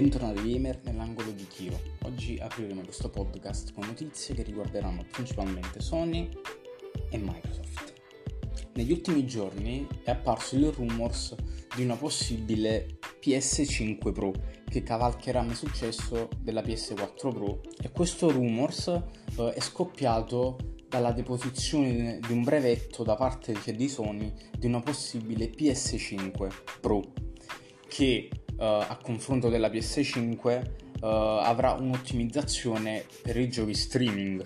Bentornati gamer nell'angolo di Kiro. Oggi apriremo questo podcast con notizie che riguarderanno principalmente Sony e Microsoft. Negli ultimi giorni è apparso il rumors di una possibile PS5 Pro che cavalcheranno il successo della PS4 Pro e questo rumors eh, è scoppiato dalla deposizione di un brevetto da parte di Sony di una possibile PS5 Pro che a confronto della PS5 uh, eh, avrà un'ottimizzazione per i giochi streaming,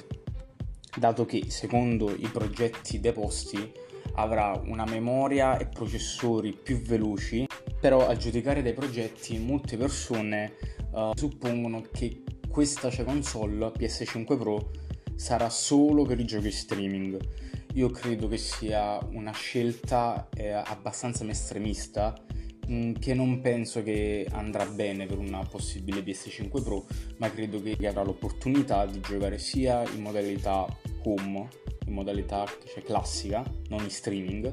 dato che secondo i progetti deposti avrà una memoria e processori più veloci, però a giudicare dai progetti molte persone uh, suppongono che questa console PS5 Pro sarà solo per i giochi streaming. Io credo che sia una scelta eh, abbastanza estremista che non penso che andrà bene per una possibile PS5 Pro, ma credo che avrà l'opportunità di giocare sia in modalità home, in modalità cioè, classica, non in streaming,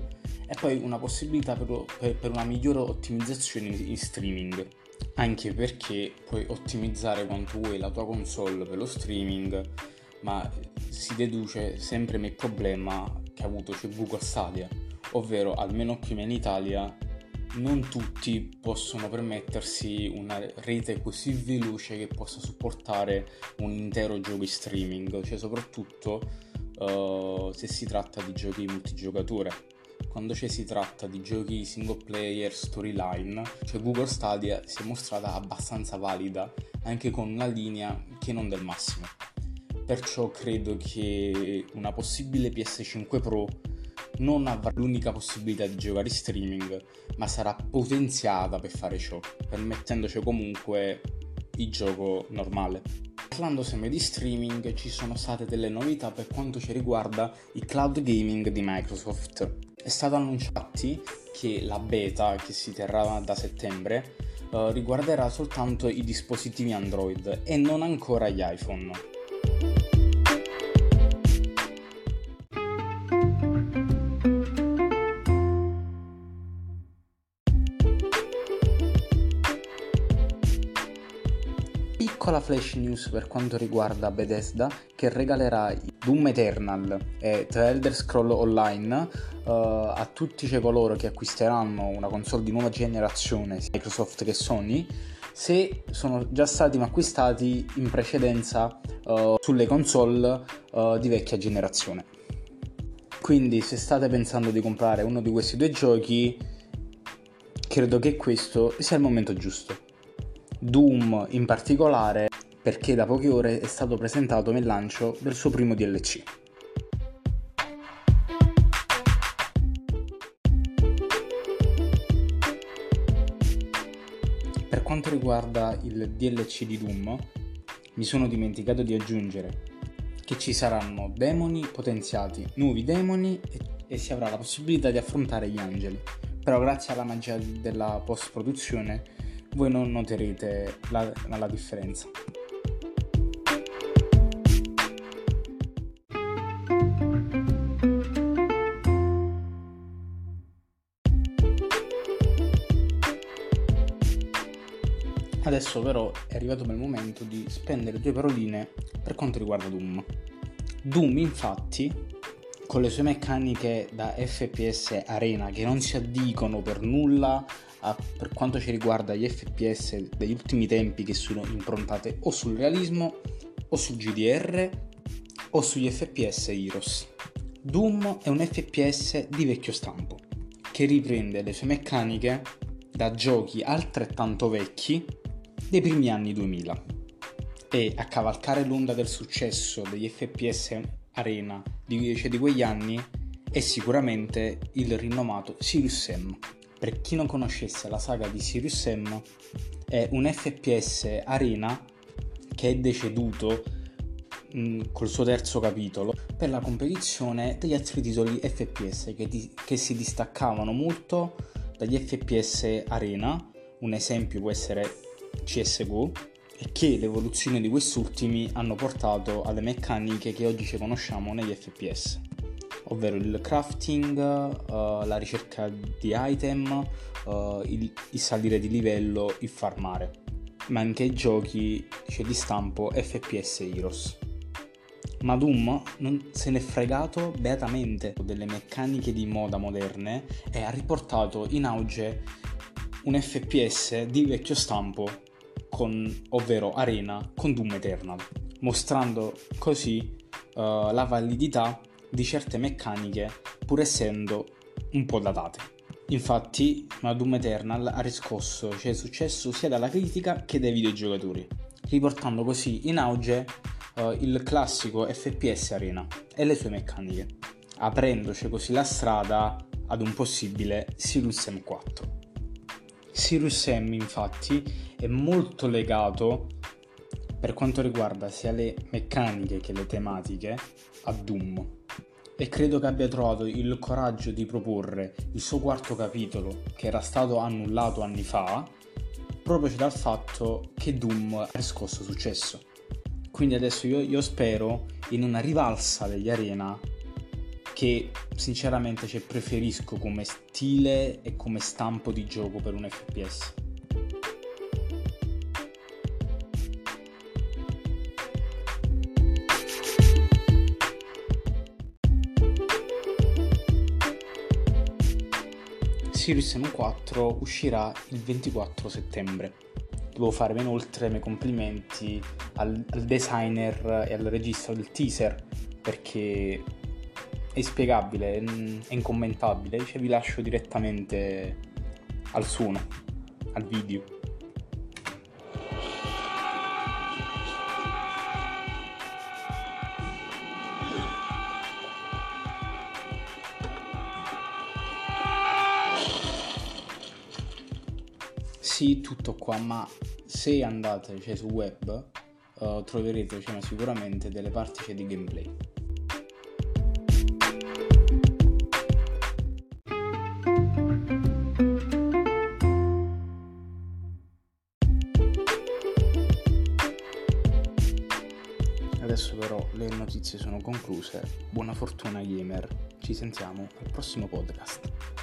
e poi una possibilità per, per, per una migliore ottimizzazione in streaming. Anche perché puoi ottimizzare quanto vuoi la tua console per lo streaming, ma si deduce sempre il problema che ha avuto cioè Google Stadia, ovvero almeno qui in Italia non tutti possono permettersi una rete così veloce che possa supportare un intero gioco in streaming, cioè soprattutto uh, se si tratta di giochi multigiocatore. Quando cioè si tratta di giochi single player storyline, cioè Google Stadia si è mostrata abbastanza valida anche con una linea che non del massimo. Perciò credo che una possibile PS5 Pro non avrà l'unica possibilità di giocare in streaming, ma sarà potenziata per fare ciò, permettendoci comunque il gioco normale. Parlando sempre di streaming, ci sono state delle novità per quanto ci riguarda il cloud gaming di Microsoft. È stato annunciato che la beta, che si terrà da settembre, eh, riguarderà soltanto i dispositivi Android e non ancora gli iPhone. Piccola flash news per quanto riguarda Bethesda che regalerà Doom Eternal e The Elder Scroll Online uh, a tutti cioè, coloro che acquisteranno una console di nuova generazione, sia Microsoft che Sony, se sono già stati acquistati in precedenza uh, sulle console uh, di vecchia generazione. Quindi se state pensando di comprare uno di questi due giochi, credo che questo sia il momento giusto. Doom in particolare perché da poche ore è stato presentato nel lancio del suo primo DLC. Per quanto riguarda il DLC di Doom, mi sono dimenticato di aggiungere che ci saranno demoni potenziati, nuovi demoni e, e si avrà la possibilità di affrontare gli angeli. Però grazie alla magia della post produzione voi non noterete la, la differenza. Adesso però è arrivato il momento di spendere due paroline per quanto riguarda Doom. Doom infatti, con le sue meccaniche da FPS arena che non si addicono per nulla a, per quanto ci riguarda gli FPS degli ultimi tempi che sono improntate o sul realismo o sul GDR o sugli FPS Heroes. Doom è un FPS di vecchio stampo che riprende le sue meccaniche da giochi altrettanto vecchi dei primi anni 2000 e a cavalcare l'onda del successo degli FPS arena di, cioè di quegli anni è sicuramente il rinomato Sirius Sam per chi non conoscesse la saga di Sirius Sam, è un FPS arena che è deceduto mm, col suo terzo capitolo per la competizione degli altri titoli FPS che, di, che si distaccavano molto dagli FPS arena, un esempio può essere CSGO, e che l'evoluzione di quest'ultimi hanno portato alle meccaniche che oggi ci conosciamo negli FPS ovvero il crafting, uh, la ricerca di item, uh, il, il, salire di livello, il farmare. ma anche ai giochi cioè, di stampo FPS Heroes. Ma Doom non se n'è fregato beatamente delle meccaniche di moda moderne e ha riportato in auge un FPS di vecchio stampo, con, ovvero Arena con Doom Eternal, mostrando così uh, la validità di certe meccaniche pur essendo un po' datate. Infatti, Doom Eternal ha riscosso cioè, successo sia dalla critica che dai videogiocatori, riportando così in auge uh, il classico FPS Arena e le sue meccaniche, aprendoci così la strada ad un possibile Sirius M4. Sirius M infatti è molto legato per quanto riguarda sia le meccaniche che le tematiche a Doom e credo che abbia trovato il coraggio di proporre il suo quarto capitolo che era stato annullato anni fa proprio dal fatto che Doom ha riscosso successo. Quindi adesso io, io spero in una rivalsa degli Arena che sinceramente cioè, preferisco come stile e come stampo di gioco per un FPS. Sirius M4 uscirà il 24 settembre. Devo fare inoltre i miei complimenti al, al designer e al regista del teaser perché è inspiegabile, è incommentabile, cioè vi lascio direttamente al suono, al video. Sì, tutto qua, ma se andate cioè, su web uh, troverete cioè, sicuramente delle parti cioè, di gameplay. Adesso però le notizie sono concluse. Buona fortuna gamer. Ci sentiamo al prossimo podcast.